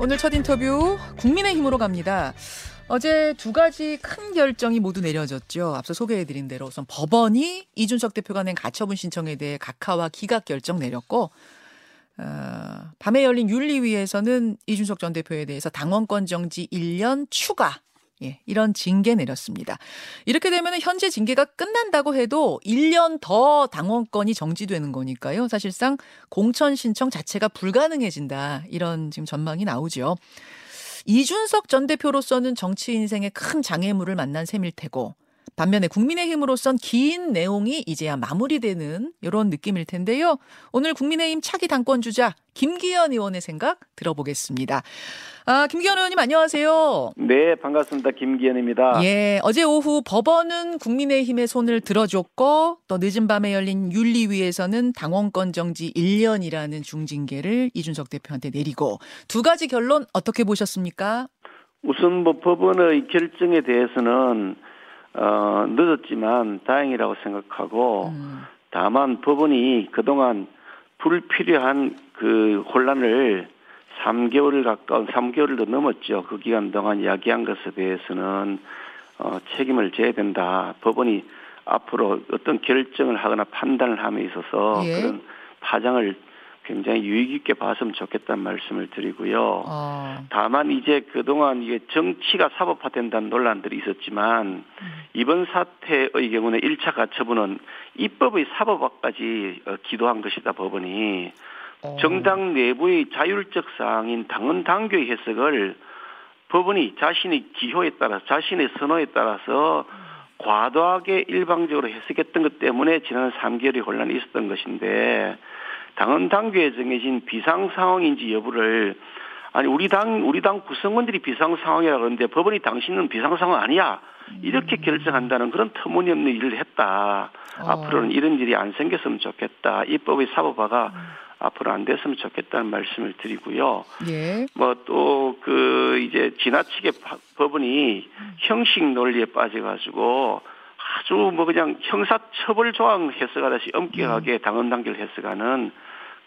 오늘 첫 인터뷰 국민의힘으로 갑니다. 어제 두 가지 큰 결정이 모두 내려졌죠. 앞서 소개해드린 대로 우선 법원이 이준석 대표가 낸 가처분 신청에 대해 각하와 기각 결정 내렸고 어, 밤에 열린 윤리위에서는 이준석 전 대표에 대해서 당원권 정지 1년 추가 예, 이런 징계 내렸습니다. 이렇게 되면 현재 징계가 끝난다고 해도 1년 더 당원권이 정지되는 거니까요. 사실상 공천 신청 자체가 불가능해진다. 이런 지금 전망이 나오죠. 이준석 전 대표로서는 정치 인생의 큰 장애물을 만난 셈일 테고 반면에 국민의힘으로선 긴 내용이 이제야 마무리되는 이런 느낌일 텐데요. 오늘 국민의힘 차기 당권 주자 김기현 의원의 생각 들어보겠습니다. 아, 김기현 의원님 안녕하세요. 네, 반갑습니다. 김기현입니다. 예, 어제 오후 법원은 국민의힘의 손을 들어줬고 또 늦은 밤에 열린 윤리위에서는 당원권 정지 1년이라는 중징계를 이준석 대표한테 내리고 두 가지 결론 어떻게 보셨습니까? 우선 뭐 법원의 결정에 대해서는 어, 늦었지만 다행이라고 생각하고 음. 다만 법원이 그동안 불필요한 그 혼란을 3개월을 가까운 3개월도 넘었죠. 그 기간 동안 이야기한 것에 대해서는 어, 책임을 져야 된다. 법원이 앞으로 어떤 결정을 하거나 판단을 함에 있어서 예. 그런 파장을 굉장히 유익 있게 봤으면 좋겠다는 말씀을 드리고요. 어. 다만 이제 그동안 이게 정치가 사법화된다는 논란들이 있었지만 음. 이번 사태의 경우는 1차 가처분은 입법의 사법화까지 어, 기도한 것이다 법원이 어. 정당 내부의 자율적 사항인 당헌 당규의 해석을 법원이 자신의 기호에 따라 자신의 선호에 따라서 과도하게 일방적으로 해석했던 것 때문에 지난 3개월의 혼란이 있었던 것인데 당헌 당규에 정해진 비상 상황인지 여부를 아니 우리 당 우리 당 구성원들이 비상 상황이라 그러는데 법원이 당신은 비상 상황 아니야 이렇게 음. 결정한다는 그런 터무니없는 일을 했다. 어. 앞으로는 이런 일이 안 생겼으면 좋겠다. 입법의 사법화가 음. 앞으로 안 됐으면 좋겠다는 말씀을 드리고요. 예. 뭐또 그 이제 지나치게 법원이 음. 형식 논리에 빠져가지고 아주 뭐 그냥 형사 처벌 조항 해석하듯이 엄격하게 음. 당헌 단계를 해석하는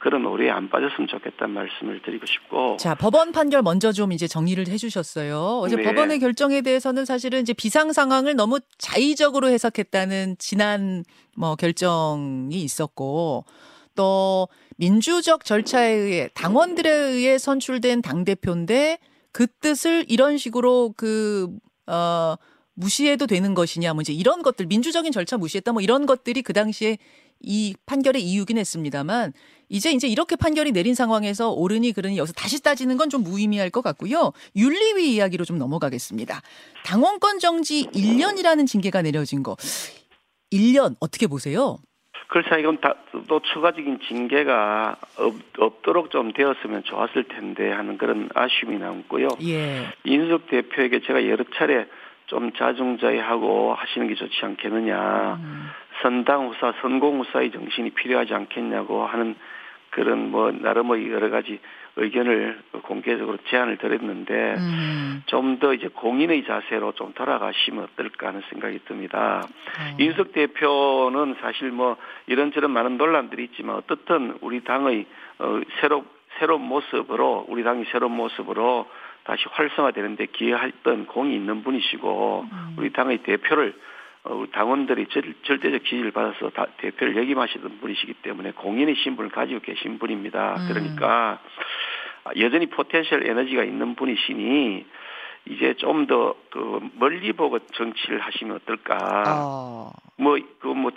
그런 오해에 안 빠졌으면 좋겠다는 말씀을 드리고 싶고. 자, 법원 판결 먼저 좀 이제 정리를 해주셨어요. 어제 네. 법원의 결정에 대해서는 사실은 이제 비상 상황을 너무 자의적으로 해석했다는 지난 뭐 결정이 있었고 또 민주적 절차에 의해 당원들에 의해 선출된 당 대표인데 그 뜻을 이런 식으로 그 어. 무시해도 되는 것이냐, 뭐 이제 이런 것들, 민주적인 절차 무시했다, 뭐 이런 것들이 그 당시에 이 판결의 이유긴 했습니다만 이제 이제 이렇게 판결이 내린 상황에서 옳으니 그러니 여기서 다시 따지는 건 좀 무의미할 것 같고요. 윤리위 이야기로 좀 넘어가겠습니다. 당원권 정지 1년이라는 징계가 내려진 거. 1년 어떻게 보세요? 그렇죠. 이건 다, 또 추가적인 징계가 없, 없도록 좀 되었으면 좋았을 텐데 하는 그런 아쉬움이 남고요. 예. 인석 대표에게 제가 여러 차례 좀 자중자애하고 하시는 게 좋지 않겠느냐. 음. 선당 후사, 선공 후사의 정신이 필요하지 않겠냐고 하는 그런 뭐 나름의 여러 가지 의견을 공개적으로 제안을 드렸는데 음. 좀더 이제 공인의 자세로 좀 돌아가시면 어떨까 하는 생각이 듭니다. 어. 인석 대표는 사실 뭐 이런저런 많은 논란들이 있지만 어떻든 우리 당의 어, 새로 새로운 모습으로 우리 당이 새로운 모습으로 다시 활성화되는데 기여했던 공이 있는 분이시고 음. 우리 당의 대표를 어, 당원들이 절, 절대적 지지를 받아서 다, 대표를 역임하시던 분이시기 때문에 공인의 신분을 가지고 계신 분입니다. 음. 그러니까 여전히 potential 에너지가 있는 분이시니 이제 좀 더 그 멀리 보고 정치를 하시면 어떨까. 어. 뭐, 그 뭐,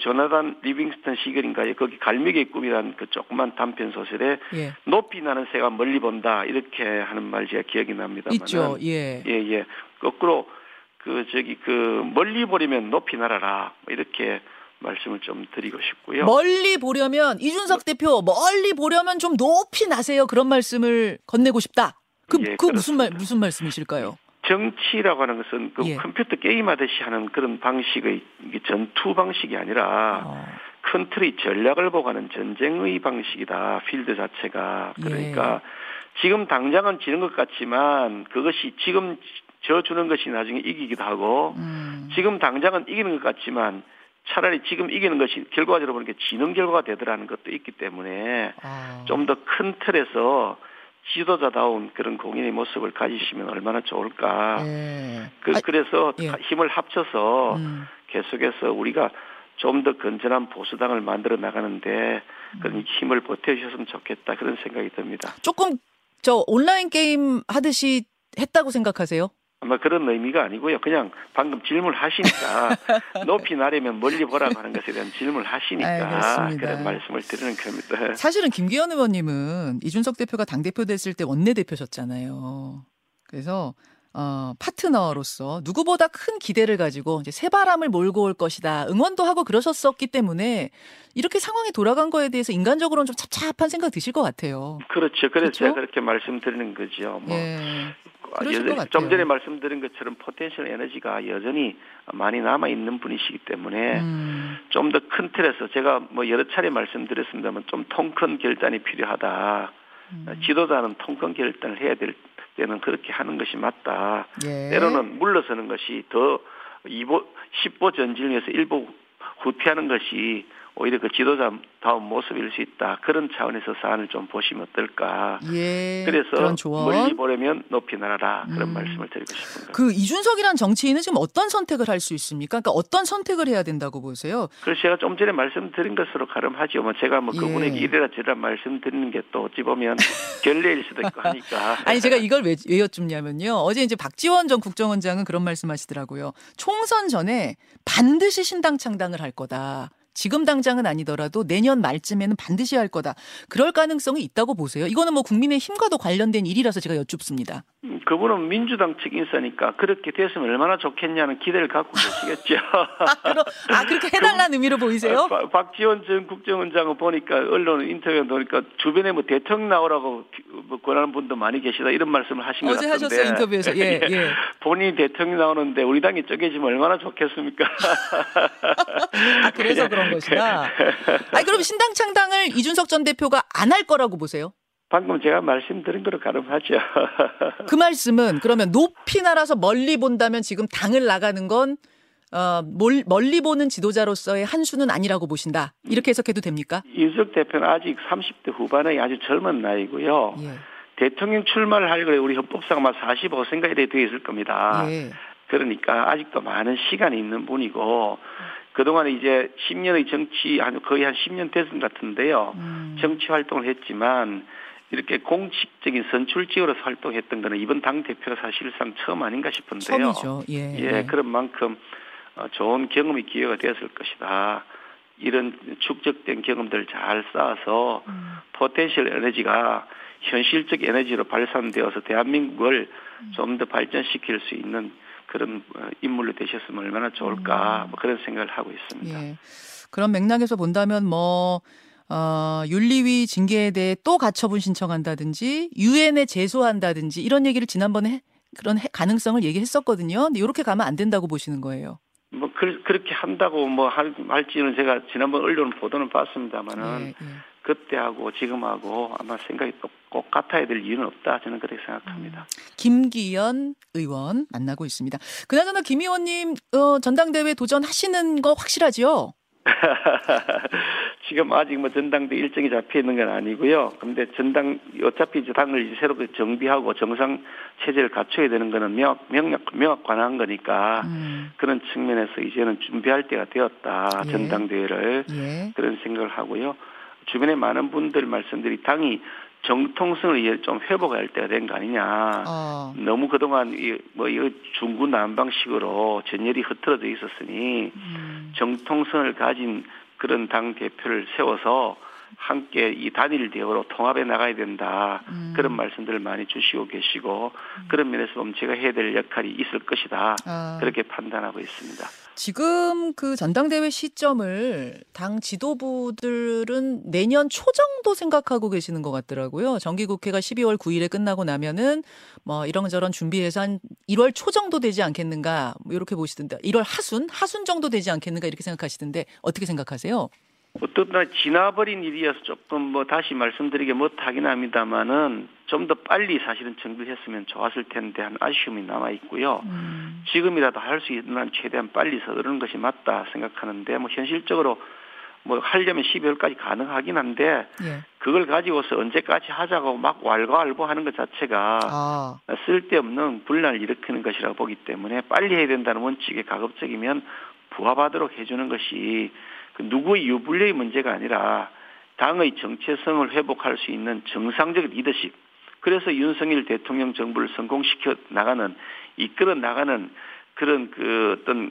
Livingston Seagull인가에 거기 갈매기의 꿈이라는 그 조그만 단편 소설에 예. 높이 나는 새가 멀리 본다 이렇게 하는 말 제가 기억이 납니다만. 있죠, 예. 예, 예. 거꾸로 그 저기 그 멀리 보려면 높이 날아라 뭐 이렇게 말씀을 좀 드리고 싶고요. 멀리 보려면 이준석 대표 멀리 보려면 좀 높이 나세요 그런 말씀을 건네고 싶다. 그, 예, 그 무슨 말 무슨 말씀이실까요? 정치라고 하는 것은 그 예. 컴퓨터 게임 하듯이 하는 그런 방식의 전투 방식이 아니라 어. 큰 틀의 전략을 보고 하는 전쟁의 방식이다. 필드 자체가 그러니까 예. 지금 당장은 지는 것 같지만 그것이 지금 져주는 것이 나중에 이기기도 하고 음. 지금 당장은 이기는 것 같지만 차라리 지금 이기는 것이 결과적으로 보니까 지는 결과가 되더라는 것도 있기 때문에 아. 좀더 큰 틀에서 지도자다운 그런 공인의 모습을 가지시면 얼마나 좋을까. 예. 그, 아, 그래서 예. 힘을 합쳐서 음. 계속해서 우리가 좀 더 건전한 보수당을 만들어 나가는데 음. 그런 힘을 보태주셨으면 좋겠다 그런 생각이 듭니다. 조금 저 온라인 게임 하듯이 했다고 생각하세요? 아마 그런 의미가 아니고요. 그냥 방금 질문을 하시니까 높이 나려면 멀리 보라고 하는 것에 대한 질문을 하시니까. 그런 말씀을 드리는 겁니다. 사실은 김기현 의원님은 이준석 대표가 당 대표 됐을 때 원내 대표셨잖아요. 그래서 어, 파트너로서 누구보다 큰 기대를 가지고 이제 새바람을 몰고 올 것이다. 응원도 하고 그러셨었기 때문에 이렇게 상황이 돌아간 거에 대해서 인간적으로는 좀 찹찹한 생각 드실 것 같아요. 그렇죠. 그래서 그렇죠? 제가 그렇게 말씀드리는 거죠. 뭐 예. 여전히. 좀 전에 말씀드린 것처럼 potential 에너지가 여전히 많이 남아 있는 분이시기 때문에 음, 좀더 큰 틀에서 제가 뭐 여러 차례 말씀드렸습니다만 좀 통큰 결단이 필요하다. 음. 지도자는 통큰 결단을 해야 될 때는 그렇게 하는 것이 맞다. 예. 때로는 물러서는 것이 더 2보, 10보 전진에서 1보 후퇴하는 것이 오히려 그 지도자 다운 모습일 수 있다. 그런 차원에서 사안을 좀 보시면 어떨까. 예. 그래서. 멀리 보려면 높이 날아라. 그런 음. 말씀을 드리고 싶은 거예요. 그 이준석이란 정치인은 지금 어떤 선택을 할 수 있습니까? 그러니까 어떤 선택을 해야 된다고 보세요? 그래서 제가 좀 전에 말씀드린 것으로 가름하죠. 뭐 제가 뭐 예. 그분에게 이래라 저래라 말씀드리는 게 또 어찌 보면 결례일 수도 있고 하니까. 아니 제가 이걸 왜, 왜 여쭙냐면요. 어제 이제 박지원 전 국정원장은 그런 말씀하시더라고요. 총선 전에 반드시 신당 창당을 할 거다. 지금 당장은 아니더라도 내년 말쯤에는 반드시 할 거다. 그럴 가능성이 있다고 보세요. 이거는 뭐 국민의 힘과도 관련된 일이라서 제가 여쭙습니다. 음, 그분은 민주당 측 인사니까 그렇게 됐으면 얼마나 좋겠냐는 기대를 갖고 계시겠죠. 아, 그러, 아 그렇게 해달라는 의미로 보이세요? 박- 박지원 전 국정원장은 보니까 언론 인터뷰에 보니까 주변에 뭐 대통령 나오라고 뭐 권하는 분도 많이 계시다 이런 말씀을 하신 것 어제 같은데 하셨어요 인터뷰에서. 예, 예. 본인이 대통령 나오는데 우리 당이 쪼개지면 얼마나 좋겠습니까? 아 그래서 그런 것이다. 아니 그럼 신당 창당을 이준석 전 대표가 안 할 거라고 보세요? 방금 제가 말씀드린 거로 가름하죠. 그 말씀은 그러면 높이 날아서 멀리 본다면 지금 당을 나가는 건 어, 몰- 멀리 보는 지도자로서의 한 수는 아니라고 보신다. 이렇게 해석해도 됩니까? 윤석 대표는 아직 30대 후반의 아주 젊은 나이고요. 예. 대통령 출마를 할 거에 우리 헌법상 아마 45세인가 이래 되어 있을 겁니다. 예. 그러니까 아직도 많은 시간이 있는 분이고 그동안에 이제 10년의 정치 한 거의 한 10년 됐은 것 같은데요. 음. 정치 활동을 했지만 이렇게 공식적인 선출직으로서 활동했던 거는 이번 당 대표가 사실상 처음 아닌가 싶은데요. 처음이죠. 예. 예, 그런 만큼 어, 좋은 경험이 기회가 되었을 것이다. 이런 축적된 경험들을 잘 쌓아서 음. potential 에너지가 현실적 에너지로 발산되어서 대한민국을 음. 좀더 발전시킬 수 있는 그런 어, 인물로 되셨으면 얼마나 좋을까 뭐 그런 생각을 하고 있습니다. 음. 예. 그런 맥락에서 본다면 뭐 어, 윤리위 징계에 대해 또 가처분 신청한다든지 유엔에 제소한다든지 이런 얘기를 지난번에 해- 그런 해- 가능성을 얘기했었거든요. 근데 이렇게 가면 안 된다고 보시는 거예요. 뭐 그, 그렇게 한다고 뭐 할, 할지는 제가 지난번 언론 보도는 봤습니다만은 예, 예. 그때하고 지금하고 아마 생각이 꼭, 꼭 같아야 될 이유는 없다 저는 그렇게 생각합니다. 김기현 의원 만나고 있습니다. 그나저나 김 의원님 어, 전당대회 도전하시는 거 확실하죠? 지금 아직 뭐 전당대 일정이 잡혀 있는 건 아니고요. 근데 전당 어차피 이제 당을 이제 새로 그 정비하고 정상 체제를 갖춰야 되는 거는 명확 명확 명확 관한 거니까 음, 그런 측면에서 이제는 준비할 때가 되었다 예. 전당대회를 예. 그런 생각을 하고요. 주변에 많은 분들 말씀들이 당이 정통성을 이제 좀 회복할 때가 된 거 아니냐. 어, 너무 그동안 이, 뭐, 이 중구 난방식으로 전열이 흐트러져 있었으니 음, 정통성을 가진 그런 당 대표를 세워서 함께 이 단일 대우로 통합해 나가야 된다. 음. 그런 말씀들을 많이 주시고 계시고 그런 면에서 보면 제가 해야 될 역할이 있을 것이다. 아. 그렇게 판단하고 있습니다. 지금 그 전당대회 시점을 당 지도부들은 내년 초 정도 생각하고 계시는 것 같더라고요. 정기국회가 12월 9일에 끝나고 나면은 뭐 이런저런 준비해서 한 1월 초 정도 되지 않겠는가 뭐 이렇게 보시던데 1월 하순 하순 정도 되지 않겠는가 이렇게 생각하시던데 어떻게 생각하세요? 어떤 지나버린 일이어서 조금 뭐 다시 말씀드리기 못하긴 합니다만은 좀 더 빨리 사실은 정비했으면 좋았을 텐데 한 아쉬움이 남아 있고요. 음, 지금이라도 할 수 있는 한 최대한 빨리 서두르는 것이 맞다 생각하는데 뭐 현실적으로 뭐 하려면 12월까지 가능하긴 한데 예. 그걸 가지고서 언제까지 하자고 막 왈가왈부하는 것 자체가 아. 쓸데없는 분란을 일으키는 것이라고 보기 때문에 빨리 해야 된다는 원칙에 가급적이면 부합하도록 해주는 것이 그 누구의 유불리의 문제가 아니라 당의 정체성을 회복할 수 있는 정상적 리더십. 그래서 윤석열 대통령 정부를 성공시켜 나가는 이끌어 나가는 그런 그 어떤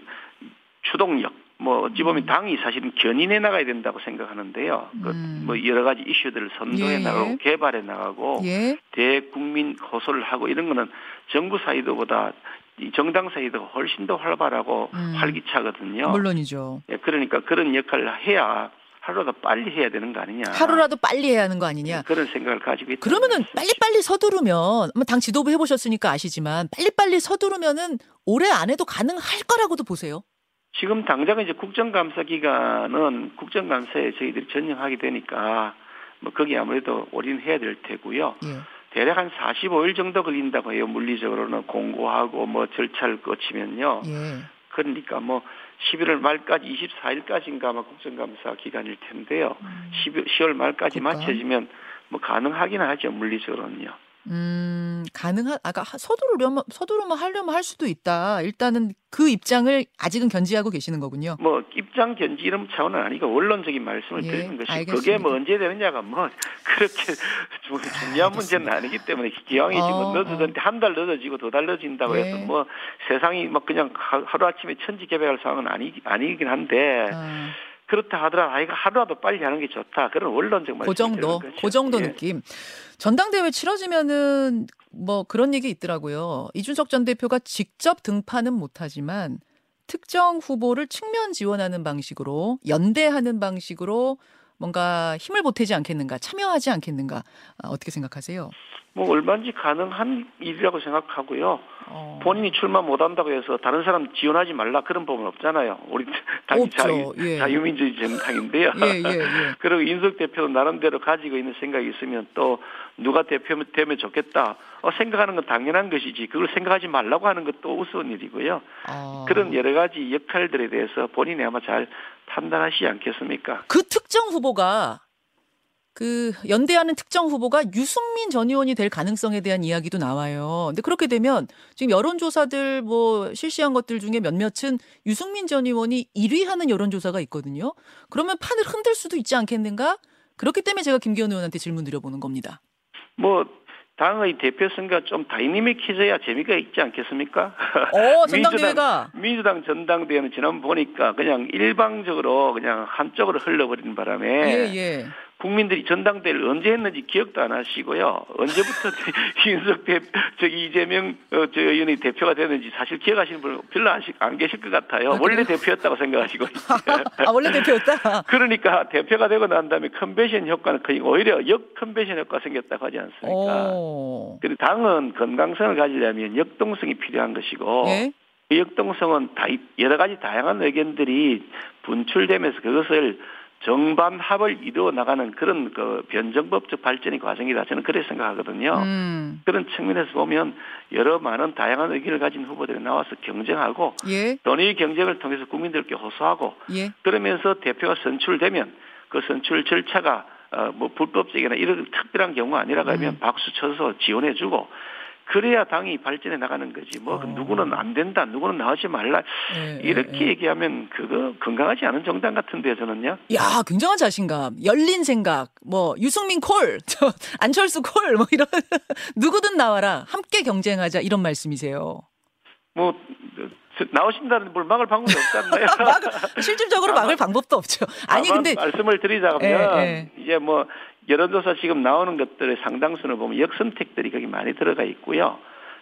추동력. 뭐 어찌 보면 당이 사실은 견인해 나가야 된다고 생각하는데요. 그 음. 뭐 여러 가지 이슈들을 선도해 예. 나가고 개발해 나가고 예. 대국민 호소를 하고 이런 거는 정부 사이드보다 이 정당 사이드가 훨씬 더 활발하고 음. 활기차거든요. 물론이죠. 예, 그러니까 그런 역할을 해야 하루라도 빨리 해야 되는 거 아니냐. 하루라도 빨리 해야 하는 거 아니냐. 그런 생각을 가지고 있다. 그러면은 빨리빨리 서두르면 뭐당 지도부 해보셨으니까 아시지만 빨리빨리 서두르면은 올해 안에도 가능할 거라고도 보세요. 지금 당장은 이제 국정감사 기간은 국정감사에 저희들이 전념하게 되니까 뭐 거기 아무래도 올인해야 될 테고요. 예. 대략 한 45일 정도 걸린다고 해요. 물리적으로는 공고하고 뭐 절차를 거치면요. 예. 그러니까 뭐 11월 말까지 24일까지인가 아마 국정감사 기간일 텐데요. 10, 10 월 말까지 그러니까. 마쳐지면 뭐 가능하긴 하죠. 물리적으로는요. 음, 가능한, 아까 하- 서두르려면, 서두르면 하려면 할 수도 있다. 일단은 그 입장을 아직은 견지하고 계시는 거군요. 뭐 입장 견지 이런 차원은 아니고 원론적인 말씀을 예, 드리는 것이 알겠습니다. 그게 뭐 언제 되느냐가 뭐 그렇게 중- 중요한 문제는 아니기 때문에 기왕이 어, 지금 늦어졌는데 한 달 늦어지고 두 달 늦어진다고 예. 해서 뭐 세상이 뭐 그냥 하루 아침에 천지개벽할 상황은 아니 아니긴 한데 아, 그렇다 하더라도 아이가 하루라도 빨리 하는 게 좋다. 그런 원론적 말씀 그 정도, 그 정도 느낌. 전당대회 치러지면은 뭐 그런 얘기 있더라고요. 이준석 전 대표가 직접 등판은 못하지만 특정 후보를 측면 지원하는 방식으로 연대하는 방식으로 뭔가 힘을 보태지 않겠는가, 참여하지 않겠는가, 아, 어떻게 생각하세요? 뭐 얼마든지 가능한 일이라고 생각하고요. 어, 본인이 출마 못한다고 해서 다른 사람 지원하지 말라 그런 법은 없잖아요. 우리 당이. 자유, 예. 자유민주주의 정당인데요. 예, 예, 예. 그리고 인석 대표도 나름대로 가지고 있는 생각이 있으면 또 누가 대표면 되면 좋겠다. 어, 생각하는 건 당연한 것이지. 그걸 생각하지 말라고 하는 것도 우스운 일이고요. 아, 그런 여러 가지 역할들에 대해서 본인이 아마 잘 판단하시지 않겠습니까? 그 특정 후보가 그 연대하는 특정 후보가 유승민 전 의원이 될 가능성에 대한 이야기도 나와요. 근데 그렇게 되면 지금 여론조사들 뭐 실시한 것들 중에 몇몇은 유승민 전 의원이 1위 하는 여론조사가 있거든요. 그러면 판을 흔들 수도 있지 않겠는가? 그렇기 때문에 제가 김기현 의원한테 질문 드려보는 겁니다. 뭐 당의 대표 선거가 좀 다이내믹해져야 재미가 있지 않겠습니까? 어, 전당대회가. 민주당, 민주당 전당대회는 지난 보니까 그냥 일방적으로 그냥 한쪽으로 흘러버리는 바람에 예, 예. 국민들이 전당대회를 언제 했는지 기억도 안 하시고요. 언제부터 윤석 대, 저 이재명 어, 저 의원이 대표가 됐는지 사실 기억하시는 분 별로 안, 계실 것 같아요. 아, 원래? 대표였다고 생각하시고. 아, 원래 대표였다. 그러니까 대표가 되고 난 다음에 컨벤션 효과는 거의 오히려 역 컨벤션 효과 생겼다고 하지 않습니까? 오. 그리고 당은 건강성을 가지려면 역동성이 필요한 것이고 예? 그 역동성은 다 여러 가지 다양한 의견들이 분출되면서 그것을 정반합을 이루어 나가는 그런 그 변정법적 발전의 과정이다. 저는 그렇게 생각하거든요. 음. 그런 측면에서 보면 여러 많은 다양한 의견을 가진 후보들이 나와서 경쟁하고 예? 또이 경쟁을 통해서 국민들께 호소하고 예? 그러면서 대표가 선출되면 그 선출 절차가 어, 뭐 불법적이나 이런 특별한 경우 아니라 그러면 음. 박수 쳐서 지원해주고 그래야 당이 발전해 나가는 거지. 뭐 어. 누구는 안 된다, 누구는 나오지 말라 예, 이렇게 예, 예. 얘기하면 그거 건강하지 않은 정당 같은데 저는요. 야, 굉장한 자신감, 열린 생각, 뭐 유승민 콜, 저 안철수 콜, 뭐 이런 누구든 나와라, 함께 경쟁하자 이런 말씀이세요. 뭐 나오신다는 뭘 막을 방법이 없지 않나요? 실질적으로 막을 방법도 없죠. 아니 근데 말씀을 드리자면 예, 이제 뭐 여론조사 지금 나오는 것들의 상당수를 보면 역선택들이 거기 많이 들어가 있고요.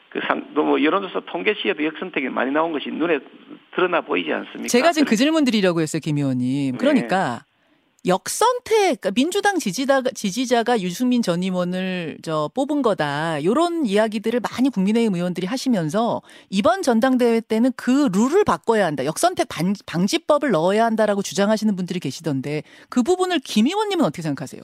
그 상, 또뭐 여론조사 통계 시에도 역선택이 많이 나온 것이 눈에 드러나 보이지 않습니까? 제가 지금 그 질문 드리려고 했어요, 김 의원님. 네. 그러니까 역선택, 그러니까 민주당 지지자, 지지자가 유승민 전 의원을 저 뽑은 거다. 요런 이야기들을 많이 국민의힘 의원들이 하시면서 이번 전당대회 때는 그 룰을 바꿔야 한다. 역선택 반, 방지법을 넣어야 한다라고 주장하시는 분들이 계시던데 그 부분을 김 의원님은 어떻게 생각하세요?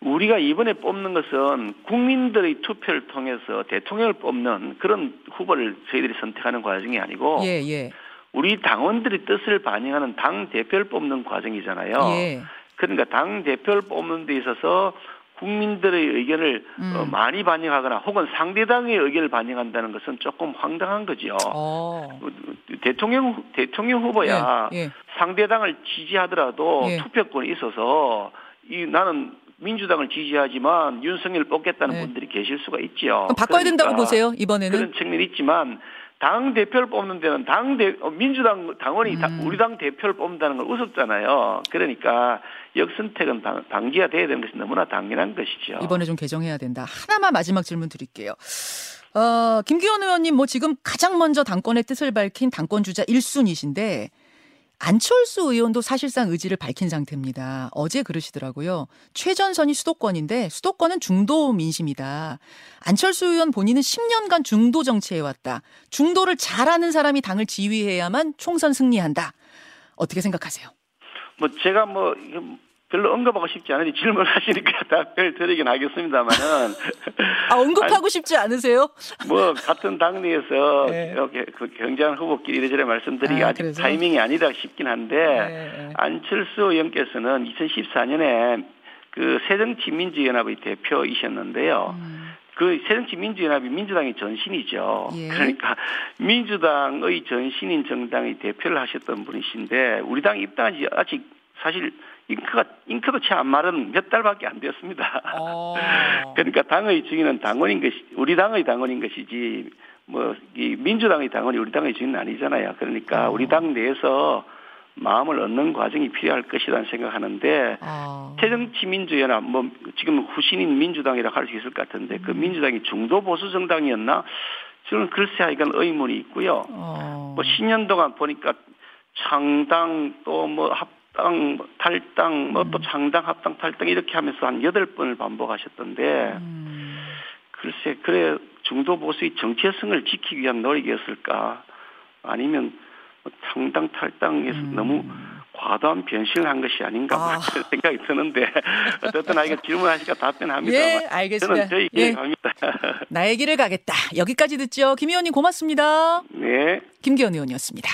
우리가 이번에 뽑는 것은 국민들의 투표를 통해서 대통령을 뽑는 그런 후보를 저희들이 선택하는 과정이 아니고 예, 예. 우리 당원들이 뜻을 반영하는 당 대표를 뽑는 과정이잖아요. 예. 그러니까 당 대표를 뽑는 데 있어서 국민들의 의견을 음. 어, 많이 반영하거나 혹은 상대 당의 의견을 반영한다는 것은 조금 황당한 거죠. 어. 대통령 대통령 후보야 예, 예. 상대 당을 지지하더라도 예. 투표권이 있어서 이 나는 민주당을 지지하지만 윤석열을 뽑겠다는 네. 분들이 계실 수가 있죠. 바꿔야 그러니까 된다고 보세요 이번에는 그런 측면이 있지만 당 대표를 뽑는 데는 당 대, 어, 민주당 당원이 음. 우리 당 대표를 뽑는다는 건 우습잖아요. 그러니까 역선택은 방, 방지가 돼야 되는 것이 너무나 당연한 것이죠. 이번에 좀 개정해야 된다. 하나만 마지막 질문 드릴게요. 어, 김기현 의원님 뭐 지금 가장 먼저 당권의 뜻을 밝힌 당권 주자 1순위신데 안철수 의원도 사실상 의지를 밝힌 상태입니다. 어제 그러시더라고요. 최전선이 수도권인데 수도권은 중도 민심이다. 안철수 의원 본인은 10년간 중도 정치해왔다. 중도를 잘하는 사람이 당을 지휘해야만 총선 승리한다. 어떻게 생각하세요? 뭐 제가 뭐 별로 언급하고 싶지 않은데 질문하시니까 답변을 드리긴 하겠습니다만은. 아, 언급하고 아니, 싶지 않으세요? 뭐, 같은 당내에서 네. 이렇게 그 경쟁 후보끼리 이래저래 말씀드리기 아, 직 타이밍이 아니다 싶긴 한데, 네. 안철수 의원께서는 2014년에 그 새정치민주연합의 대표이셨는데요. 음. 그 새정치민주연합이 민주당의 전신이죠. 예. 그러니까 민주당의 전신인 정당의 대표를 하셨던 분이신데 우리 당 입당한 지 아직 사실 잉크가 잉크도 채 안 마른 몇 달밖에 안 되었습니다. 어. 그러니까 당의 증인은 당원인 것이 우리 당의 당원인 것이지 뭐 이 민주당의 당원이 우리 당의 증인은 아니잖아요. 그러니까 어. 우리 당 내에서 마음을 얻는 과정이 필요할 것이라는 생각하는데 어. 새정치민주연합 뭐 지금 후신인 민주당이라고 할 수 있을 것 같은데 그 음. 민주당이 중도 보수 정당이었나 저는 글쎄 하여간 의문이 있고요. 어. 뭐 10년 동안 보니까 창당 또 뭐 합 당, 탈당, 뭐또 음. 창당, 합당, 탈당 이렇게 하면서 한 여덟 번을 반복하셨던데 음. 글쎄 그래 중도 보수의 정체성을 지키기 위한 노력이었을까 아니면 뭐 창당 탈당에서 음. 너무 과도한 변신을 한 것이 아닌가 아. 생각이 드는데 어쨌든 아이가 질문하시니까 답변합니다. 예, 알겠습니다. 저는 저희 예. 갑니다. 나의 길을 가겠다. 여기까지 듣죠. 김 의원님 고맙습니다. 네. 김기현 의원이었습니다.